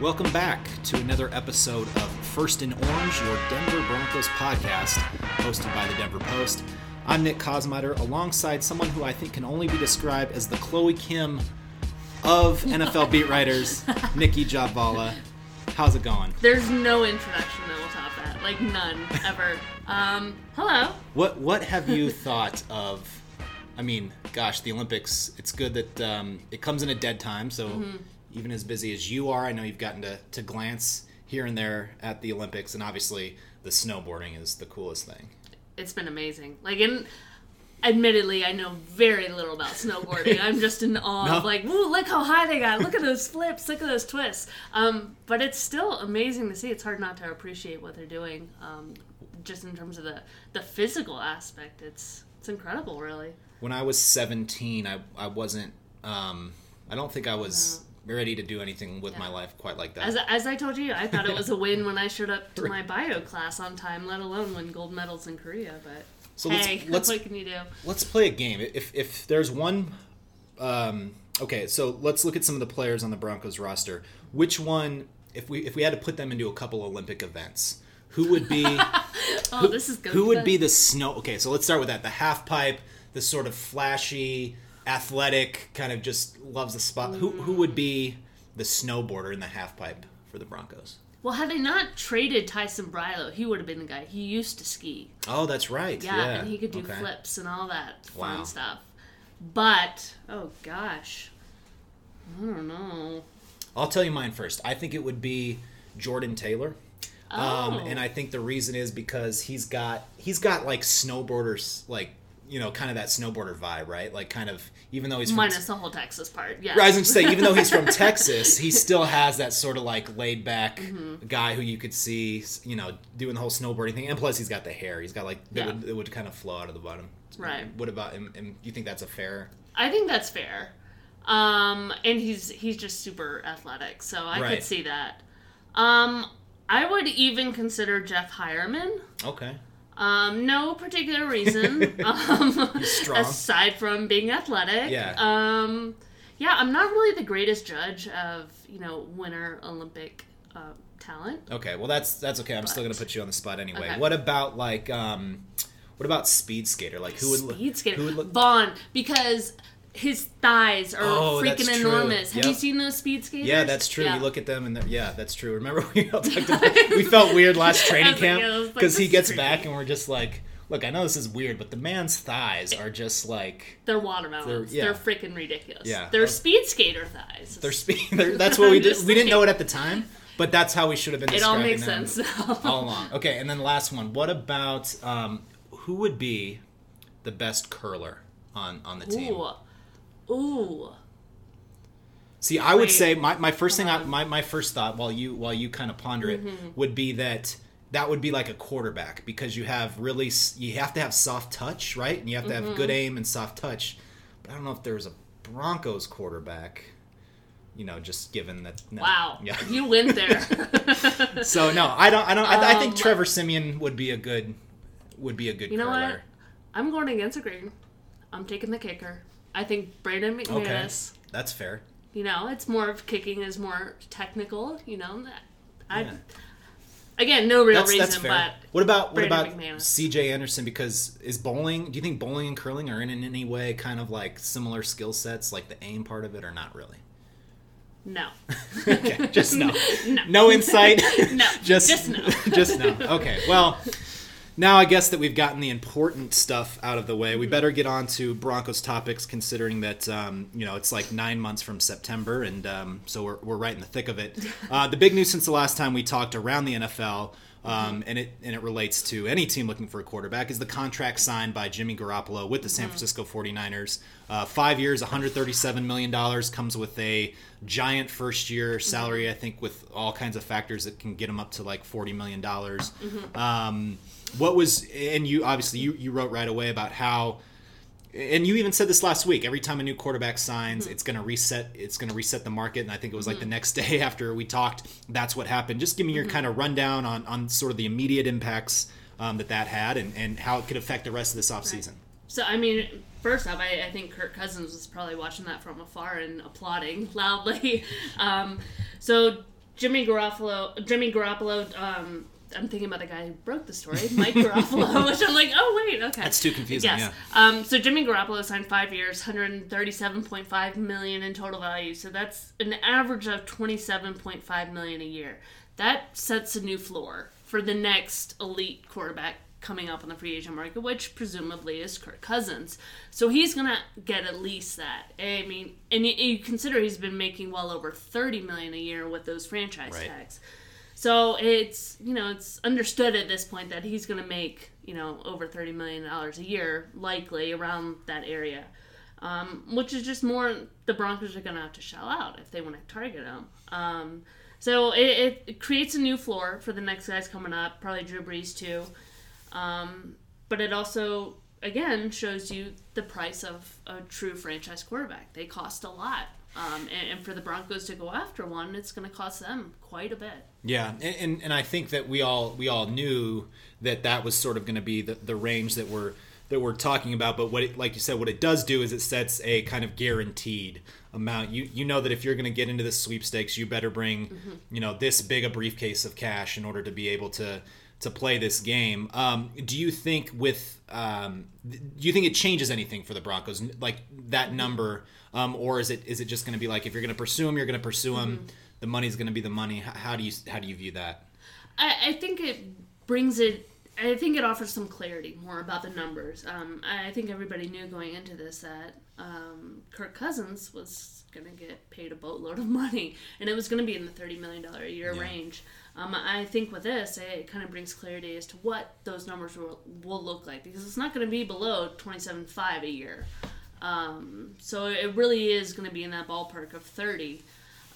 Welcome back to another episode of First in Orange, your Denver Broncos podcast, hosted by the Denver Post. I'm Nick Kosmider, alongside someone who I think can only be described as the Chloe Kim of NFL beat writers, Nicki Jhabvala. How's it going? There's no introduction that will top that. Like none ever. Um, hello. What What have you thought of? I mean, gosh, the Olympics. It's good that um, it comes in a dead time. So even as busy as you are, I know you've gotten to to glance here and there at the Olympics, and obviously the snowboarding is the coolest thing. It's been amazing. Like in admittedly I know very little about snowboarding. I'm just in awe of like, ooh, look how high they got. Look at those flips, look at those twists. Um, but it's still amazing to see. It's hard not to appreciate what they're doing. Um, just in terms of the, the physical aspect. It's it's incredible really. When I was 17, I I wasn't. Um, I don't think I was ready to do anything with my life quite like that. As, as I told you, I thought it was a win when I showed up to my bio class on time, let alone win gold medals in Korea. But So let's- hey, let's- what can you do? let's play a game. If if there's one, um, okay, so let's look at some of the players on the Broncos roster. Which one, if we if we had to put them into a couple Olympic events, who would be Oh, this is good. who would be the snow? Okay, so let's start with that. The half pipe, the sort of flashy, athletic, kind of just loves the spot. Who who would be the snowboarder in the half pipe for the Broncos? Well, had they not traded Ty Sambrailo, he would have been the guy. He used to ski. Oh, that's right. Yeah, Yeah, and he could do Okay. flips and all that fun Wow. stuff. But, oh gosh. I don't know. I'll tell you mine first. I think it would be Jordan Taylor. Um, Oh. and I think the reason is because he's got he's got like snowboarders like you know kind of that snowboarder vibe right like kind of even though he's from Minus the whole Texas part. Yeah. I was gonna say even though he's from Texas he still has that sort of like laid back Mm-hmm. guy who you could see you know doing the whole snowboarding thing and plus he's got the hair he's got like Yeah. would, it would kind of flow out of the bottom Right. what about him and you think that's a fair I think that's fair. Um, and he's he's just super athletic, so I Right. could see that. Um, I would even consider Jeff Heuerman. okay Um, no particular reason. um, aside from being athletic. Yeah. Um, yeah, I'm not really the greatest judge of you know winter Olympic uh, talent. Okay, well that's that's okay. I'm still gonna put you on the spot anyway. Okay. What about like um, what about speed skater? Like who would look- Speed skater Who would look? Von because his thighs are Oh, freaking enormous. Have you seen those speed skaters? Yeah, that's true. Yeah. You look at them and yeah, that's true. Remember we all talked about we felt weird last training like, camp yeah, like, because he gets back and we're just like, look, I know this is weird, but the man's thighs are just like They're watermelons. They're- They're, freaking ridiculous. Yeah. They're speed skater thighs. they're speed. They're, that's what we did. just We didn't know it at the time, but that's how we should have been. it all makes sense now. all along. Okay, and then last one. What about um, who would be the best curler on on the team? Ooh. Ooh. See, I would say my, my first thing, I, my, my first thought while you while you kind of ponder it Mm-hmm. would be that that would be like a quarterback because you have really you have to have soft touch, right? And you have to have Mm-hmm. good aim and soft touch. But I don't know if there was a Broncos quarterback, you know, just given that. No. Wow. Yeah. You went there. So no, I don't. I don't. I, I think Um, Trevor Siemian would be a good would be a good You know what? I'm going against the grain. I'm taking the kicker. I think Brandon McManus. Okay. That's fair. You know, it's more of kicking is more technical. You know, I Yeah. again no real That's, reason, that's fair. but what about what about McManus. C.J. Anderson? Because is bowling? Do you think bowling and curling are in, in any way kind of like similar skill sets, like the aim part of it, or not really? no, okay, just no, No. no insight. No, just just no. just no. Okay, well. Now I guess that we've gotten the important stuff out of the way. We better get on to Broncos topics, considering that um, you know it's like nine months from September, and um, so we're, we're right in the thick of it. Uh, the big news since the last time we talked around the NFL. Um, and it and it relates to any team looking for a quarterback, is the contract signed by Jimmy Garoppolo with the Mm-hmm. San Francisco 49ers. Uh, five years, 137 million dollars comes with a giant first year salary. Mm-hmm. I think with all kinds of factors that can get him up to like 40 million dollars. Mm-hmm. Um, what was and you obviously you, you wrote right away about how and you even said this last week every time a new quarterback signs Mm-hmm. it's going to reset it's going to reset the market and i think it was like the next day after we talked that's what happened just give me your Mm-hmm. kind of rundown on on sort of the immediate impacts um, that that had and and how it could affect the rest of this offseason So I mean, first off, I, I think Kirk Cousins was probably watching that from afar and applauding loudly. Um, so Jimmy Garoppolo, Jimmy Garoppolo, um, I'm thinking about the guy who broke the story, Mike Garafolo, which I'm like, oh wait, okay. That's too confusing. Yes. Um, so Jimmy Garoppolo signed five years, 137.5 million in total value. So that's an average of 27.5 million a year. That sets a new floor for the next elite quarterback coming up on the free agent market, which presumably is Kirk Cousins. So he's gonna get at least that. I mean, and you, you consider he's been making well over 30 million a year with those franchise Right. tags. So it's you know it's understood at this point that he's going to make you know over thirty million dollars a year, likely around that area, um, which is just more the Broncos are going to have to shell out if they want to target him. Um, so it, it, creates a new floor for the next guys coming up, probably Drew Brees too, um, but it also again shows you the price of a true franchise quarterback. They cost a lot. Um, and, and for the Broncos to go after one, it's going to cost them quite a bit. Yeah, and, and and I think that we all we all knew that that was sort of going to be the, the range that we're that we're talking about. But what it, like you said, what it does do is it sets a kind of guaranteed amount. You you know that if you're going to get into the sweepstakes, you better bring you know this big a briefcase of cash in order to be able to to play this game. Um, do you think with um, do you think it changes anything for the Broncos, like that number, um, or is it is it just going to be like if you're going to pursue them, you're going to pursue them. The money's going to be the money. How do you how do you view that? I, I think it brings it. I think it offers some clarity more about the numbers. Um, I I think everybody knew going into this that um, Kirk Cousins was going to get paid a boatload of money, and it was going to be in the thirty million dollar a year Yeah. range. Um, I think with this, it kind of brings clarity as to what those numbers will, will look like because it's not going to be below twenty seven five a year. Um, so it really is going to be in that ballpark of thirty.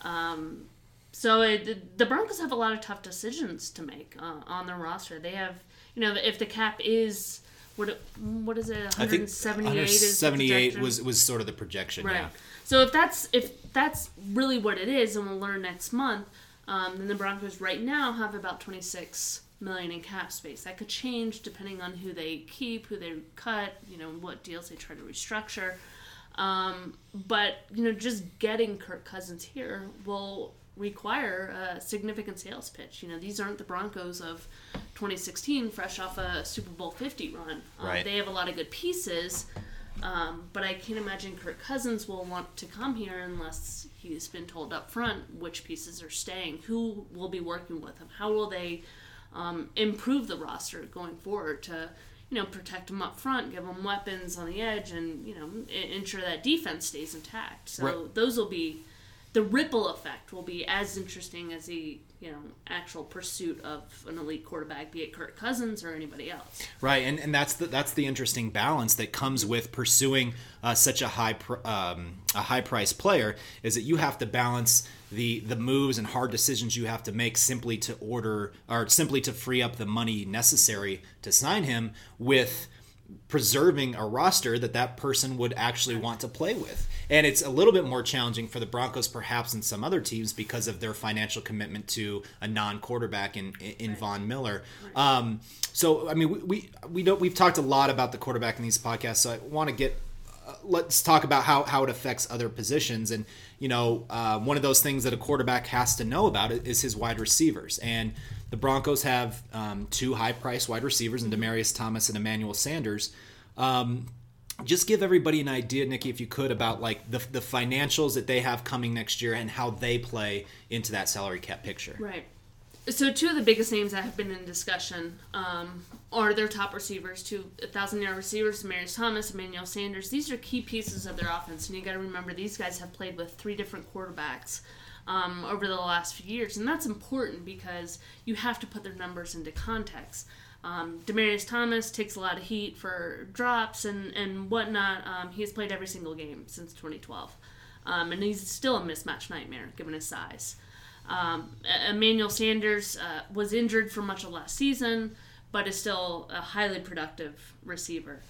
Um, so it, the Broncos have a lot of tough decisions to make uh, on their roster. They have, you know, if the cap is what what is it? I think 178 is the 178 projection? was was sort of the projection. right. Yeah. So if that's if that's really what it is, and we'll learn next month, um, then the Broncos right now have about 26 million in cap space. That could change depending on who they keep, who they cut, you know, what deals they try to restructure. Um, but you know, just getting Kirk Cousins here will require a significant sales pitch. You know, these aren't the Broncos of 2016, fresh off a Super Bowl 50 run. Um, Right. They have a lot of good pieces, um, but I can't imagine Kirk Cousins will want to come here unless he's been told up front which pieces are staying, who will be working with him, how will they um, improve the roster going forward to you know protect them up front, give them weapons on the edge, and you know ensure that defense stays intact. So Right. those will be the ripple effect will be as interesting as the you know actual pursuit of an elite quarterback, be it Kirk Cousins or anybody else. Right, and, and that's the that's the interesting balance that comes with pursuing uh, such a high pr- um, a high price player is that you have to balance the the moves and hard decisions you have to make simply to order or simply to free up the money necessary to sign him with preserving a roster that that person would actually want to play with. And it's a little bit more challenging for the Broncos perhaps than some other teams because of their financial commitment to a non-quarterback in in Von Miller. Um, so I mean we we, we don't we've talked a lot about the quarterback in these podcasts so I want to get let's talk about how, how it affects other positions. And you know uh, one of those things that a quarterback has to know about is his wide receivers. And the broncos have um, two high priced wide receivers and demaryius thomas and emmanuel sanders. Um, just give everybody an idea nicki if you could about like the, the financials that they have coming next year and how they play into that salary cap picture. Right. So two of the biggest names that have been in discussion um, are their top receivers, two thousand yard receivers, Marius Thomas, Emmanuel Sanders. These are key pieces of their offense, and you got to remember these guys have played with three different quarterbacks um, over the last few years, and that's important because you have to put their numbers into context. Um, Demaryius Thomas takes a lot of heat for drops and and whatnot. Um, has played every single game since 2012, um, and he's still a mismatch nightmare given his size. Um, Emmanuel Sanders uh, was injured for much of last season, but is still a highly productive receiver.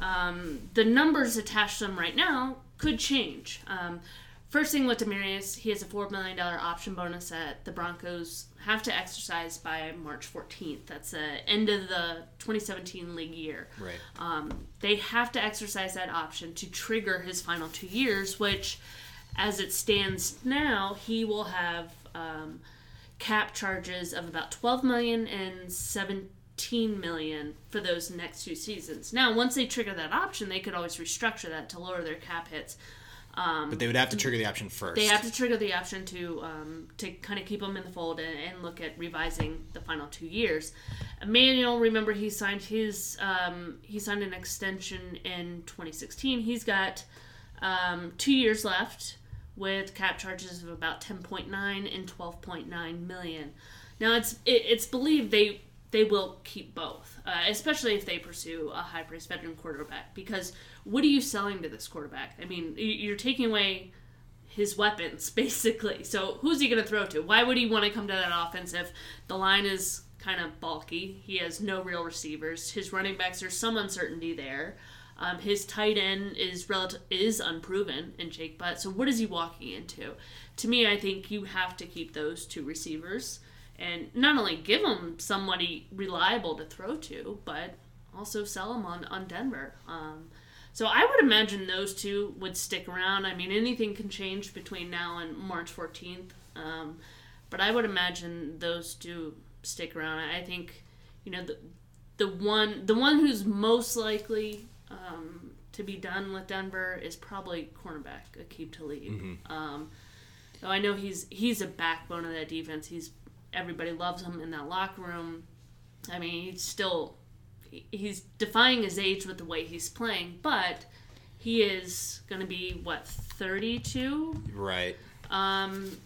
Um, the numbers attached to him right now could change. Um, first thing with Demaryius, he has a $4 million option bonus that the Broncos have to exercise by March 14th. That's the end of the 2017 league year. right Um, they have to exercise that option to trigger his final two years, which, as it stands now, he will have um, cap charges of about 12 million and 17 million for those next two seasons. Now, once they trigger that option, they could always restructure that to lower their cap hits. Um, but they would have to trigger the option first. They have to trigger the option to um, to kind of keep them in the fold and, and, look at revising the final two years. Emmanuel, remember he signed his um, he signed an extension in 2016. He's got um, two years left with cap charges of about 10.9 and 12.9 million. Now it's it, it's believed they they will keep both, uh, especially if they pursue a high priced veteran quarterback. Because what are you selling to this quarterback? I mean, you're taking away his weapons, basically. So who's he going to throw to? Why would he want to come to that offense if the line is kind of bulky? He has no real receivers. His running backs, there's some uncertainty there. Um, his tight end is relative is unproven in Jake Butt. So what is he walking into? To me, I think you have to keep those two receivers and not only give them somebody reliable to throw to, but also sell them on, on Denver. Um, so I would imagine those two would stick around. I mean, anything can change between now and March 14th, um, but I would imagine those two stick around. I think, you know, the the one the one who's most likely um, to be done with Denver is probably cornerback Aqib Talib. Mm-hmm. Um, though I know he's he's a backbone of that defense. He's everybody loves him in that locker room. I mean, he's still he's defying his age with the way he's playing, but he is going to be what 32, right? Um,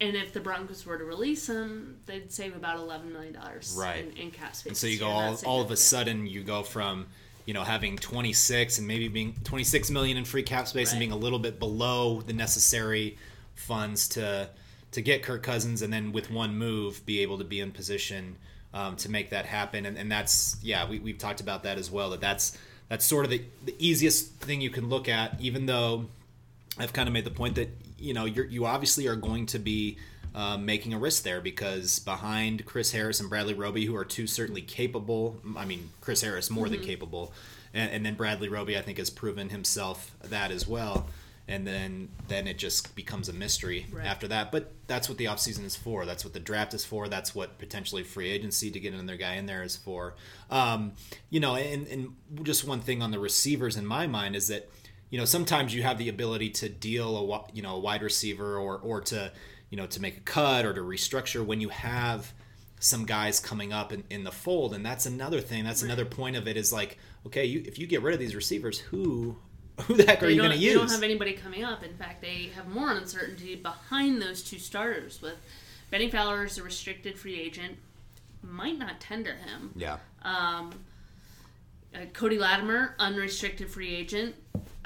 and if the Broncos were to release him, they'd save about eleven million dollars, right, in, in cap space. And so you go all all of a sudden you go from you know having 26 and maybe being 26 million in free cap space right. and being a little bit below the necessary funds to to get Kirk Cousins and then with one move be able to be in position um, to make that happen. And, and that's yeah, we, we've talked about that as well. That that's that's sort of the, the easiest thing you can look at. Even though I've kind of made the point that you know you you obviously are going to be uh, making a risk there because behind Chris Harris and Bradley Roby, who are two certainly capable. I mean, Chris Harris more mm-hmm. than capable, and, and, then Bradley Roby, I think, has proven himself that as well and then then it just becomes a mystery right. after that. But that's what the offseason is for. That's what the draft is for. That's what potentially free agency to get another guy in there is for. Um, you know, and, and just one thing on the receivers in my mind is that you know sometimes you have the ability to deal a you know a wide receiver or or to you know to make a cut or to restructure when you have some guys coming up in, in the fold and that's another thing that's right. another point of it is like okay you, if you get rid of these receivers who who the heck are you going to use? They don't have anybody coming up. In fact, they have more uncertainty behind those two starters. With Bennie Fowler is a restricted free agent, might not tender him. Yeah. Um, uh, Cody Latimer, unrestricted free agent.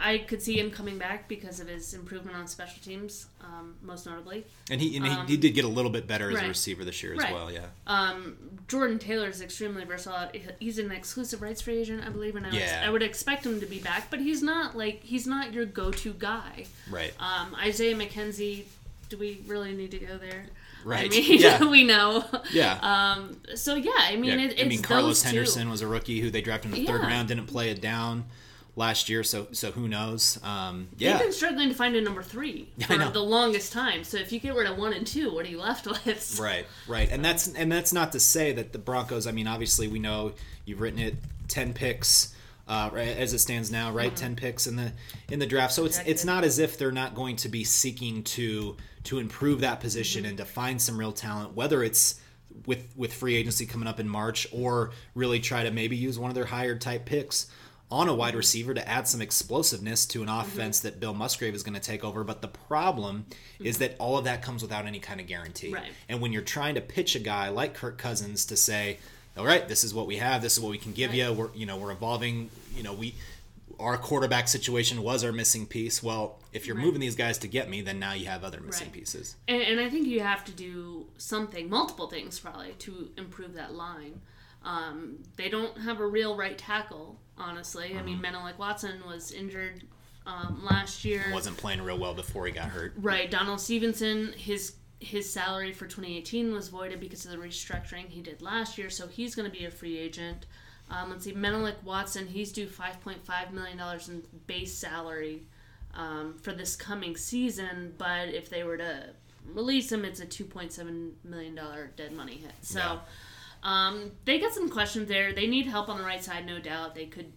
I could see him coming back because of his improvement on special teams, um, most notably. And he and um, he, did get a little bit better as right. a receiver this year as right. well. Yeah. Um, Jordan Taylor is extremely versatile. He's an exclusive rights free agent, I believe, and I, yeah. was, I would expect him to be back, but he's not like he's not your go-to guy. Right. Um, Isaiah McKenzie. Do we really need to go there? Right. I mean, yeah. we know. Yeah. Um. So yeah, I mean, yeah. It, I mean, Carlos Henderson was a rookie who they drafted in the third round, didn't play it down last year. So so who knows? Um, yeah, they've been struggling to find a number three for the longest time. So if you get rid of one and two, what are you left with? Right, right, and that's and that's not to say that the Broncos. I mean, obviously we know you've written it ten picks. Uh, right, as it stands now, right, mm-hmm. ten picks in the in the draft. So it's it's not as if they're not going to be seeking to to improve that position mm-hmm. and to find some real talent, whether it's with with free agency coming up in March or really try to maybe use one of their higher type picks on a wide receiver to add some explosiveness to an mm-hmm. offense mm-hmm. that Bill Musgrave is going to take over. But the problem mm-hmm. is that all of that comes without any kind of guarantee. Right. And when you're trying to pitch a guy like Kirk Cousins to say, "All right, this is what we have. This is what we can give right. you. We're you know we're evolving. You know we." Our quarterback situation was our missing piece. Well, if you're right. moving these guys to get me, then now you have other missing pieces. And, and I think you have to do something, multiple things probably, to improve that line. Um, they don't have a real right tackle, honestly. I mean, mm-hmm. Menelik Watson was injured um, last year. Wasn't playing real well before he got hurt. Right. Donald Stephenson, his his salary for 2018 was voided because of the restructuring he did last year, so he's going to be a free agent. Um, let's see, Menelik Watson, he's due $5.5 million in base salary um, for this coming season, but if they were to release him, it's a two point seven million dollar dead money hit. So. Yeah. Um, they got some questions there. They need help on the right side, no doubt. They could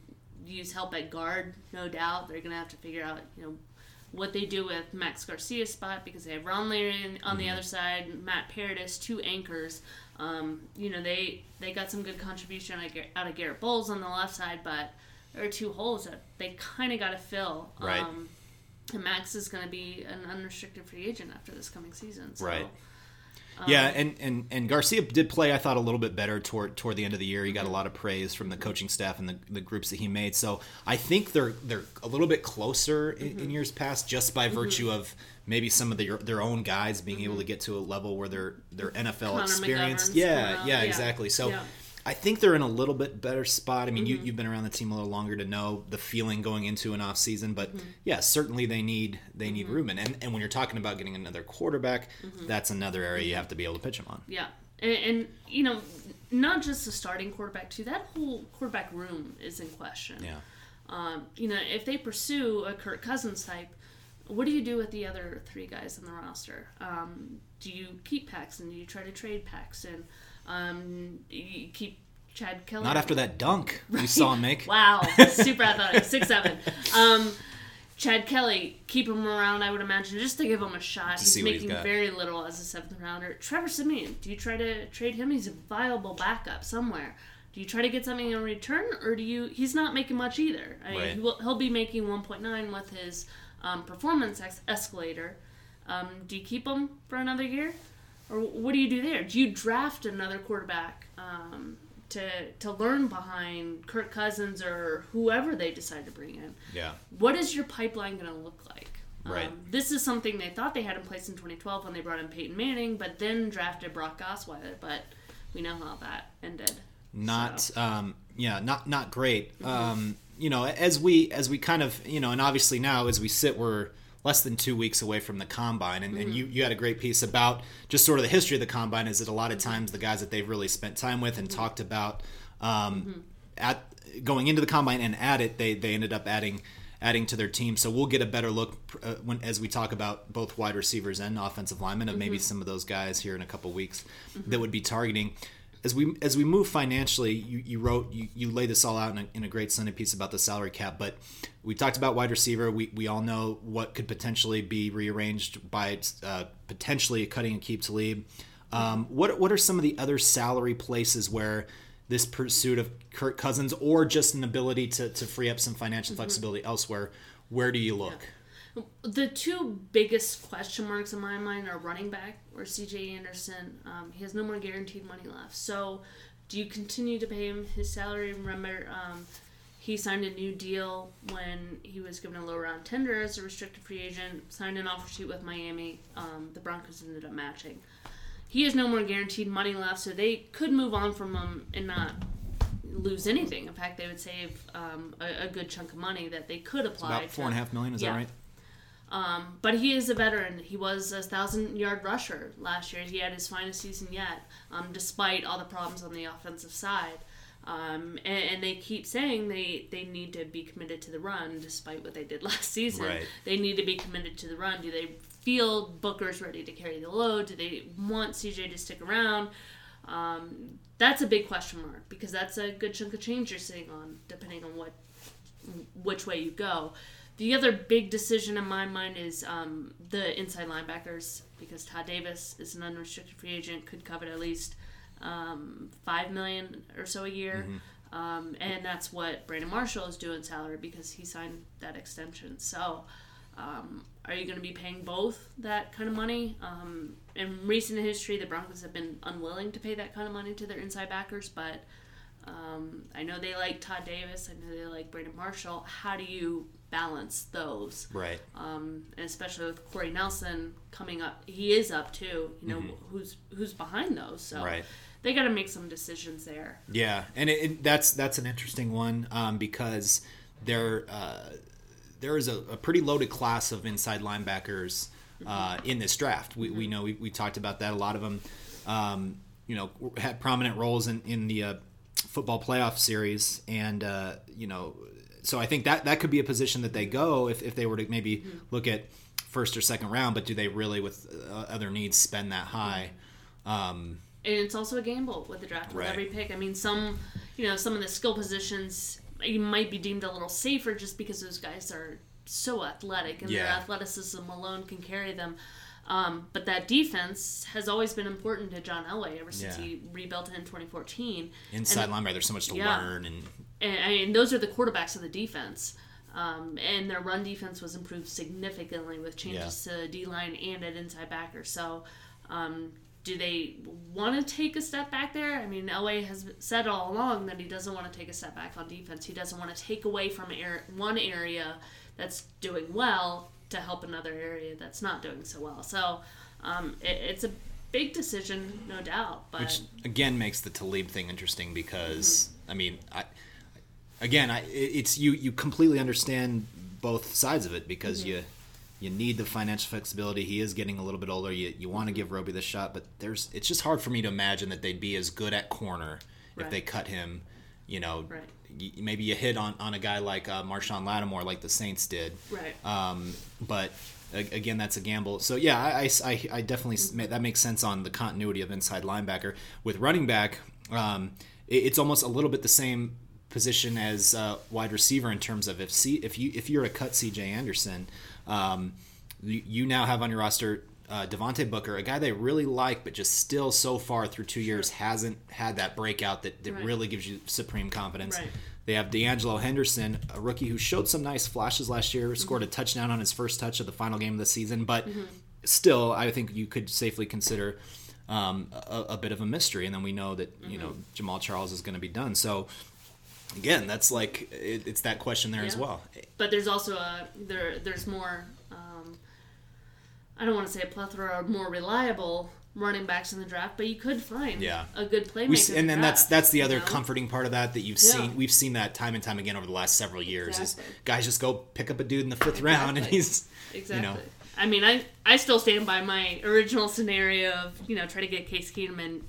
use help at guard, no doubt. They're gonna have to figure out, you know, what they do with Max Garcia's spot because they have Ron Leary on the other side, Matt Paradis, two anchors. Um, you know, they they got some good contribution out of out of Garett Bolles on the left side, but there are two holes that they kind of got to fill. Right. Um, and Max is going to be an unrestricted free agent after this coming season. So, Right. Um, yeah, and, and and Garcia did play, I thought, a little bit better toward toward the end of the year. He Mm-hmm. got a lot of praise from the coaching staff and the, the groups that he made. So I think they're they're a little bit closer in, Mm-hmm. in years past, just by virtue of maybe some of their their own guys being able to get to a level where they're they're NFL Mm-hmm. Connor experienced. Yeah, yeah, Yeah. exactly. So. Yeah. I think they're in a little bit better spot. I mean, you, Mm-hmm. you've been around the team a little longer to know the feeling going into an off season, but Mm-hmm. yeah, certainly they need they need room. And, and when you're talking about getting another quarterback, Mm-hmm. that's another area you have to be able to pitch them on. Yeah, and, and you know, not just the starting quarterback too. That whole quarterback room is in question. Yeah. Um, you know, if they pursue a Kirk Cousins type, what do you do with the other three guys on the roster? Um, do you keep Paxton? Do you try to trade Paxton? Um, you keep Chad Kelly. Not after that dunk you saw him make. Wow, super athletic, six seven. Um, Chad Kelly, keep him around. I would imagine just to give him a shot. he's he's making got. very little as a seventh rounder. Trevor Siemian, do you try to trade him? He's a viable backup somewhere. Do you try to get something in return, or do you? He's not making much either. I mean, Right. he will, he'll be making 1.9 with his um, performance ex- escalator. Um, do you keep him for another year, or what do you do there? Do you draft another quarterback um, to to learn behind Kirk Cousins or whoever they decide to bring in? Yeah. What is your pipeline going to look like? Right. Um, this is something they thought they had in place in 2012 when they brought in Peyton Manning, but then drafted Brock Osweiler. But we know how that ended. Not So- um yeah, not not great. Mm-hmm. Um you know, as we as we kind of, you know, and obviously now as we sit we're less than two weeks away from the combine. And, and Mm-hmm. you, you had a great piece about just sort of the history of the combine is that a lot Mm-hmm. of times the guys that they've really spent time with and talked about um, at going into the combine and at it they, they ended up adding adding to their team. So we'll get a better look uh, when as we talk about both wide receivers and offensive linemen of maybe some of those guys here in a couple weeks that would be targeting as we as we move financially, you, you wrote you, you laid this all out in a, in a great Sunday piece about the salary cap. But we talked about wide receiver. We, we all know what could potentially be rearranged by uh, potentially cutting and keep Talib. Um, what what are some of the other salary places where this pursuit of Kirk Cousins or just an ability to, to free up some financial flexibility elsewhere? Where do you look? The two biggest question marks in my mind are running back or CJ Anderson. Um, he has no more guaranteed money left. So, do you continue to pay him his salary? Remember, um, he signed a new deal when he was given a low round tender as a restricted free agent, signed an offer sheet with Miami. Um, the Broncos ended up matching. He has no more guaranteed money left, so they could move on from him and not lose anything. In fact, they would save um, a, a good chunk of money that they could apply. About four and a half million, is Yeah. that right? Um, but he is a veteran. He was a thousand yard rusher last year. He had his finest season yet, um, despite all the problems on the offensive side. Um, and, and they keep saying they, they need to be committed to the run, despite what they did last season. Right. They need to be committed to the run. Do they feel Booker's ready to carry the load? Do they want CJ to stick around? Um, that's a big question mark because that's a good chunk of change you're sitting on, depending on what which way you go. The other big decision in my mind is um, the inside linebackers because Todd Davis is an unrestricted free agent, could covet at least um, five million or so a year, um, and that's what Brandon Marshall is doing salary because he signed that extension. So, um, are you going to be paying both that kind of money? Um, in recent history, the Broncos have been unwilling to pay that kind of money to their inside backers, but um, I know they like Todd Davis. I know they like Brandon Marshall. How do you balance those? Right. Um, and especially with Corey Nelson coming up, he is up too. You know who's who's behind those. So Mm-hmm. Right. they got to make some decisions there. Yeah, and it, it, that's that's an interesting one um, because there uh, there is a, a pretty loaded class of inside linebackers uh, in this draft. We, we know we, we talked about that. A lot of them, um, you know, had prominent roles in in the uh, football playoff series, and uh, you know, so I think that that could be a position that they go if if they were to maybe look at first or second round, but do they really, with uh, other needs, spend that high? Um, and it's also a gamble with the draft with Right. every pick. I mean, some you know some of the skill positions you might be deemed a little safer just because those guys are so athletic and their athleticism alone can carry them. Um, but that defense has always been important to John Elway ever since Yeah. he rebuilt it in 2014. inside And- linebacker, there's so much to Yeah. learn, and and, I mean, those are the quarterbacks of the defense. Um, and their run defense was improved significantly with changes to D line and at inside backer. So, um, do they want to take a step back there? I mean, Elway has said all along that he doesn't want to take a step back on defense. He doesn't want to take away from one area that's doing well to help another area that's not doing so well. So, um, it, it's a big decision, no doubt. But which again makes the Talib thing interesting because I mean, I again, I it's you you completely understand both sides of it because you you need the financial flexibility. He is getting a little bit older. You you want to give Roby the shot, but there's it's just hard for me to imagine that they'd be as good at corner if they cut him. You know, Right. y- maybe you hit on, on a guy like uh, Marshon Lattimore, like the Saints did. right. Um, but a- again, that's a gamble. So yeah, I, I- I- I definitely s- that makes sense on the continuity of inside linebacker with running back. Um, it- it's almost a little bit the same position as uh, wide receiver in terms of if C, if you if you're a cut C.J. Anderson, um, you, you now have on your roster. Uh, Devontae Booker, a guy they really like, but just still so far through two years hasn't had that breakout that, that Right. really gives you supreme confidence. Right. They have De'Angelo Henderson, a rookie who showed some nice flashes last year, scored Mm-hmm. a touchdown on his first touch of the final game of the season, but still, I think you could safely consider um, a, a bit of a mystery. And then we know that you know Mm-hmm. Jamaal Charles is going to be done. So again, that's like it, it's that question there as well. but there's also a there there's more um, I don't want to say a plethora of more reliable running backs in the draft, but you could find Yeah. a good playmaker. We, and then that's that's the you other know? comforting part of that that you've Yeah. seen we've seen that time and time again over the last several years Exactly. is guys just go pick up a dude in the fifth round and he's Exactly. you know I mean, I I still stand by my original scenario of you know try to get Case Keenum and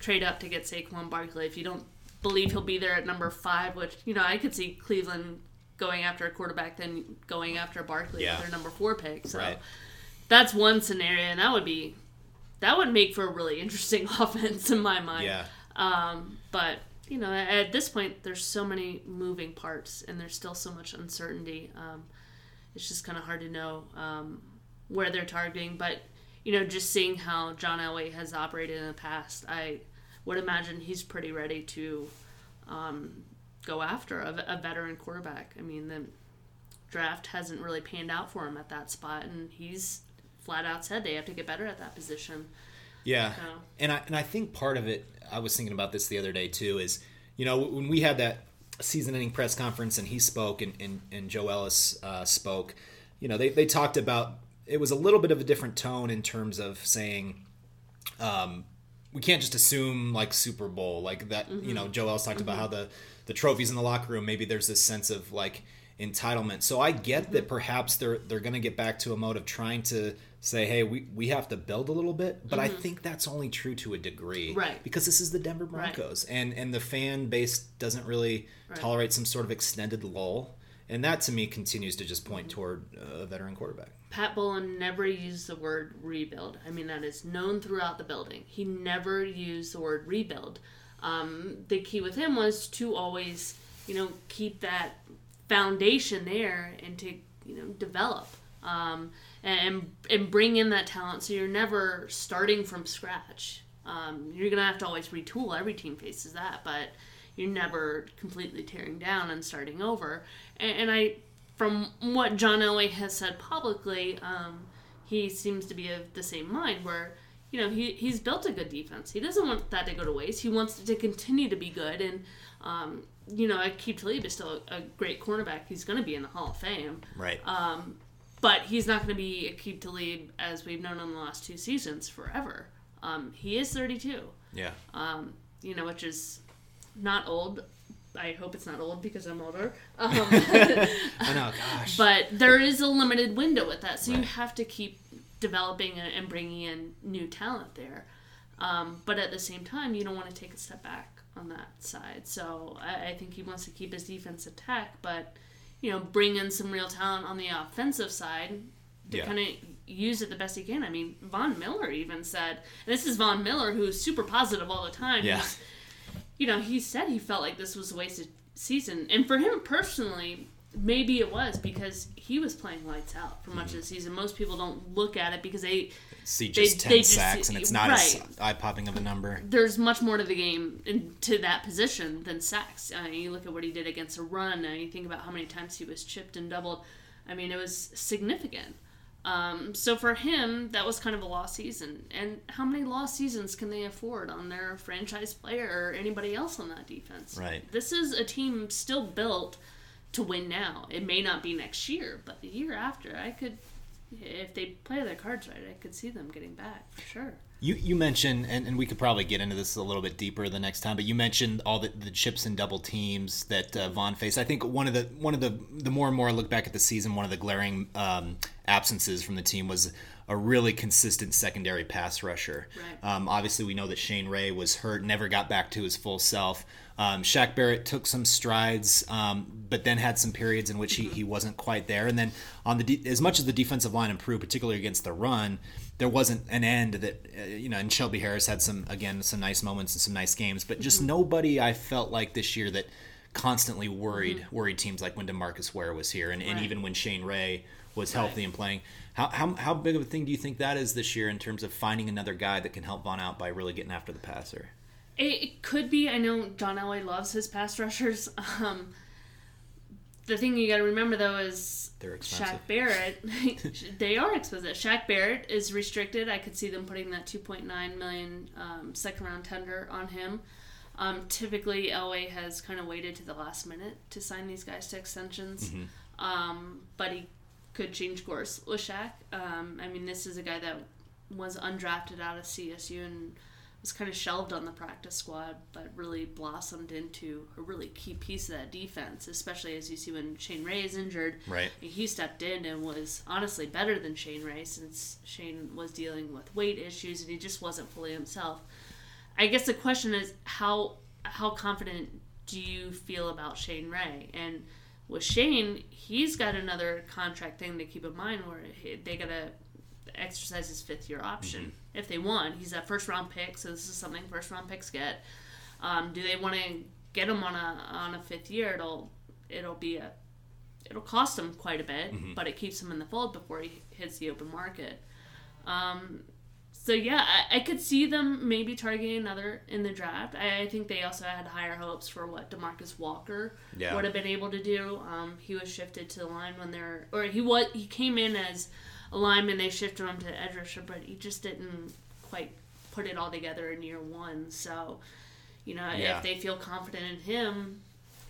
trade up to get Saquon Barkley if you don't believe he'll be there at number five, which you know I could see Cleveland going after a quarterback then going after Barkley Yeah. with their number four pick. So Right. that's one scenario, and that would be that would make for a really interesting offense in my mind. yeah Um, but you know, at this point, there's so many moving parts, and there's still so much uncertainty. Um, it's just kind of hard to know um, where they're targeting. But you know, just seeing how John Elway has operated in the past, I would imagine he's pretty ready to um, go after a, a veteran quarterback. I mean, the draft hasn't really panned out for him at that spot, and he's flat out said they have to get better at that position. Yeah, So- and I and I think part of it, I was thinking about this the other day too, is you know when we had that season-ending press conference and he spoke and and, and Joe Ellis uh, spoke, you know they they talked about it was a little bit of a different tone in terms of saying. Um, we can't just assume like Super Bowl like that. You mm-hmm. know, Joe talked about mm-hmm. how the the trophies in the locker room. Maybe there's this sense of like entitlement. So I get that mm-hmm. perhaps they're they're going to get back to a mode of trying to say, hey, we, we have to build a little bit. But I think that's only true to a degree, Right. Because this is the Denver Broncos, and and the fan base doesn't really Right. tolerate some sort of extended lull. And that to me continues to just point toward a veteran quarterback. Pat Bowlen never used the word rebuild. I mean, that is known throughout the building. He never used the word rebuild. Um, the key with him was to always, you know, keep that foundation there and to, you know, develop um, and and bring in that talent. So you're never starting from scratch. Um, you're gonna have to always retool. Every team faces that, but you're never completely tearing down and starting over. And, and I, from what John Elway has said publicly, um, he seems to be of the same mind where. You know, he, he's built a good defense. He doesn't want that to go to waste. He wants it to continue to be good. And, um, you know, Aqib Talib is still a, a great cornerback. He's going to be in the Hall of Fame Right. um, but he's not going to be Aqib Talib as we've known him the last two seasons forever. Um, he is 32, yeah. um, you know, which is not old. I hope it's not old because I'm older. Um, I know. Gosh. but there is a limited window with that, so you have to keep developing and bringing in new talent there. Um, but at the same time, you don't want to take a step back on that side. So I, I think he wants to keep his defense intact, but you know, bring in some real talent on the offensive side to Yeah. kind of use it the best he can. I mean, Von Miller even said, and this is Von Miller who's super positive all the time. Yeah. He's- you know, he said he felt like this was a wasted season, and for him personally, maybe it was because he was playing lights out for Mm-hmm. much of the season. Most people don't look at it because they See They- just ten they just- sacks, and it's not as right. eye popping of a number. there's much more to the game in, to that position than sacks. Uh, you look at what he did against a run, and you think about how many times he was chipped and doubled. I mean, it was significant. Um, so for him, that was kind of a lost season. And how many lost seasons can they afford on their franchise player or anybody else on that defense? Right. This is a team still built to win now. It may not be next year, but the year after, I could, if they play their cards right, I could see them getting back for sure. You you mentioned, and, and we could probably get into this a little bit deeper the next time, but you mentioned all the, the chips and double teams that uh, Von faced. I think one of the one of the the more and more I look back at the season, one of the glaring um, absences from the team was a really consistent secondary pass rusher. Right. Um, obviously, we know that Shane Ray was hurt, never got back to his full self. Um, Shaq Barrett took some strides, um, but then had some periods in which he, he wasn't quite there. And then on the de- as much as the defensive line improved, particularly against the run, there wasn't an end that uh, you know. And Shelby Harris had some again some nice moments and some nice games, but just nobody I felt like this year that constantly worried worried teams like when Demarcus Ware was here, and, and even when Shane Ray was healthy and playing. How, how, how big of a thing do you think that is this year in terms of finding another guy that can help Vaughn out by really getting after the passer? It, it could be. I know John Elway loves his pass rushers. Um, the thing you got to remember though is They're expensive. Shaq Barrett. they are expensive. Shaq Barrett is restricted. I could see them putting that 2.9 million um, second round tender on him. Um, typically, Elway has kind of waited to the last minute to sign these guys to extensions, um, but he could change course with Shaq. Um, I mean, this is a guy that was undrafted out of CSU and was kind of shelved on the practice squad, but really blossomed into a really key piece of that defense, especially as you see when Shane Ray is injured. Right. He stepped in and was honestly better than Shane Ray since Shane was dealing with weight issues and he just wasn't fully himself. I guess the question is how how confident do you feel about Shane Ray? And with Shane, he's got another contract thing to keep in mind where he- they gotta exercise his fifth year option if they want. He's a first round pick, so this is something first round picks get. Um, do they want to get him on a on a fifth year? It'll it'll be a it'll cost him quite a bit, but it keeps him in the fold before he hits the open market. Um, so yeah, I, I could see them maybe targeting another in the draft. I, I think they also had higher hopes for what Demarcus Walker Yeah. would have been able to do. Um, he was shifted to the line when they're, or he was he came in as a lineman. They shifted him to edge rusher, but he just didn't quite put it all together in year one. So, you know, Yeah. if they feel confident in him,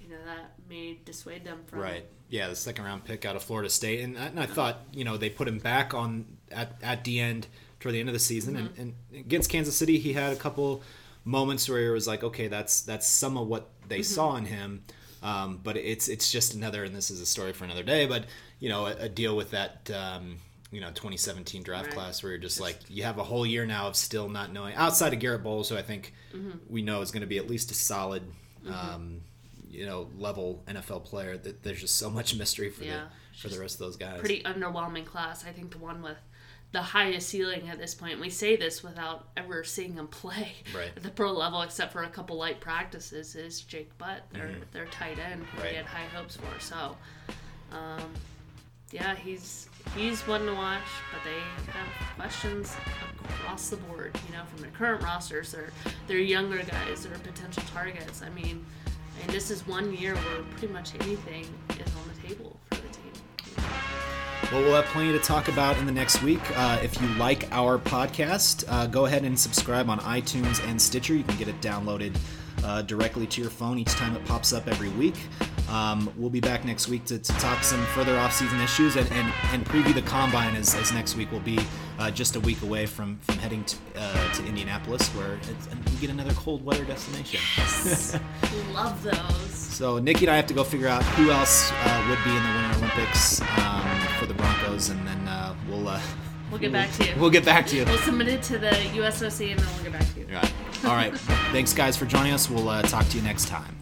you know that may dissuade them from Right. Yeah, the second round pick out of Florida State, and I, and I thought you know they put him back on at, at the end toward the end of the season, and, and against Kansas City he had a couple moments where it was like, okay, that's that's some of what they saw in him, um, but it's it's just another, and this is a story for another day, but you know a, a deal with that. Um, you know, 2017 draft Right. class where you're just, like you have a whole year now of still not knowing outside of Garett Bolles, who I think we know is going to be at least a solid, um, you know, level NFL player. That there's just so much mystery for Yeah. the for the rest of those guys. pretty underwhelming class. I think the one with the highest ceiling at this point. We say this without ever seeing him play Right. at the pro level, except for a couple light practices. Is Jake Butt, their their tight end, who Mm-hmm. Right. we had high hopes for. So, um, yeah, he's he's one to watch, but they have questions across the board. You know, from their current rosters, their their younger guys, their potential targets. I mean. And this is one year where pretty much anything is on the table for the team. Well, we'll have plenty to talk about in the next week. Uh, if you like our podcast, uh, go ahead and subscribe on iTunes and Stitcher. You can get it downloaded uh, directly to your phone each time it pops up every week. Um, we'll be back next week to, to talk some further off-season issues and, and, and preview the combine as, as next week will be uh, just a week away from, from heading to, uh, to Indianapolis, where it's, and we get another cold weather destination. Yes. Love those. So Nicki and I have to go figure out who else uh, would be in the Winter Olympics um, for the Broncos, and then uh, we'll uh, We'll get back to you. we'll get back to you. We'll submit it to the USOC and then we'll get back to you. Right. All right. Thanks, guys, for joining us. We'll uh, talk to you next time.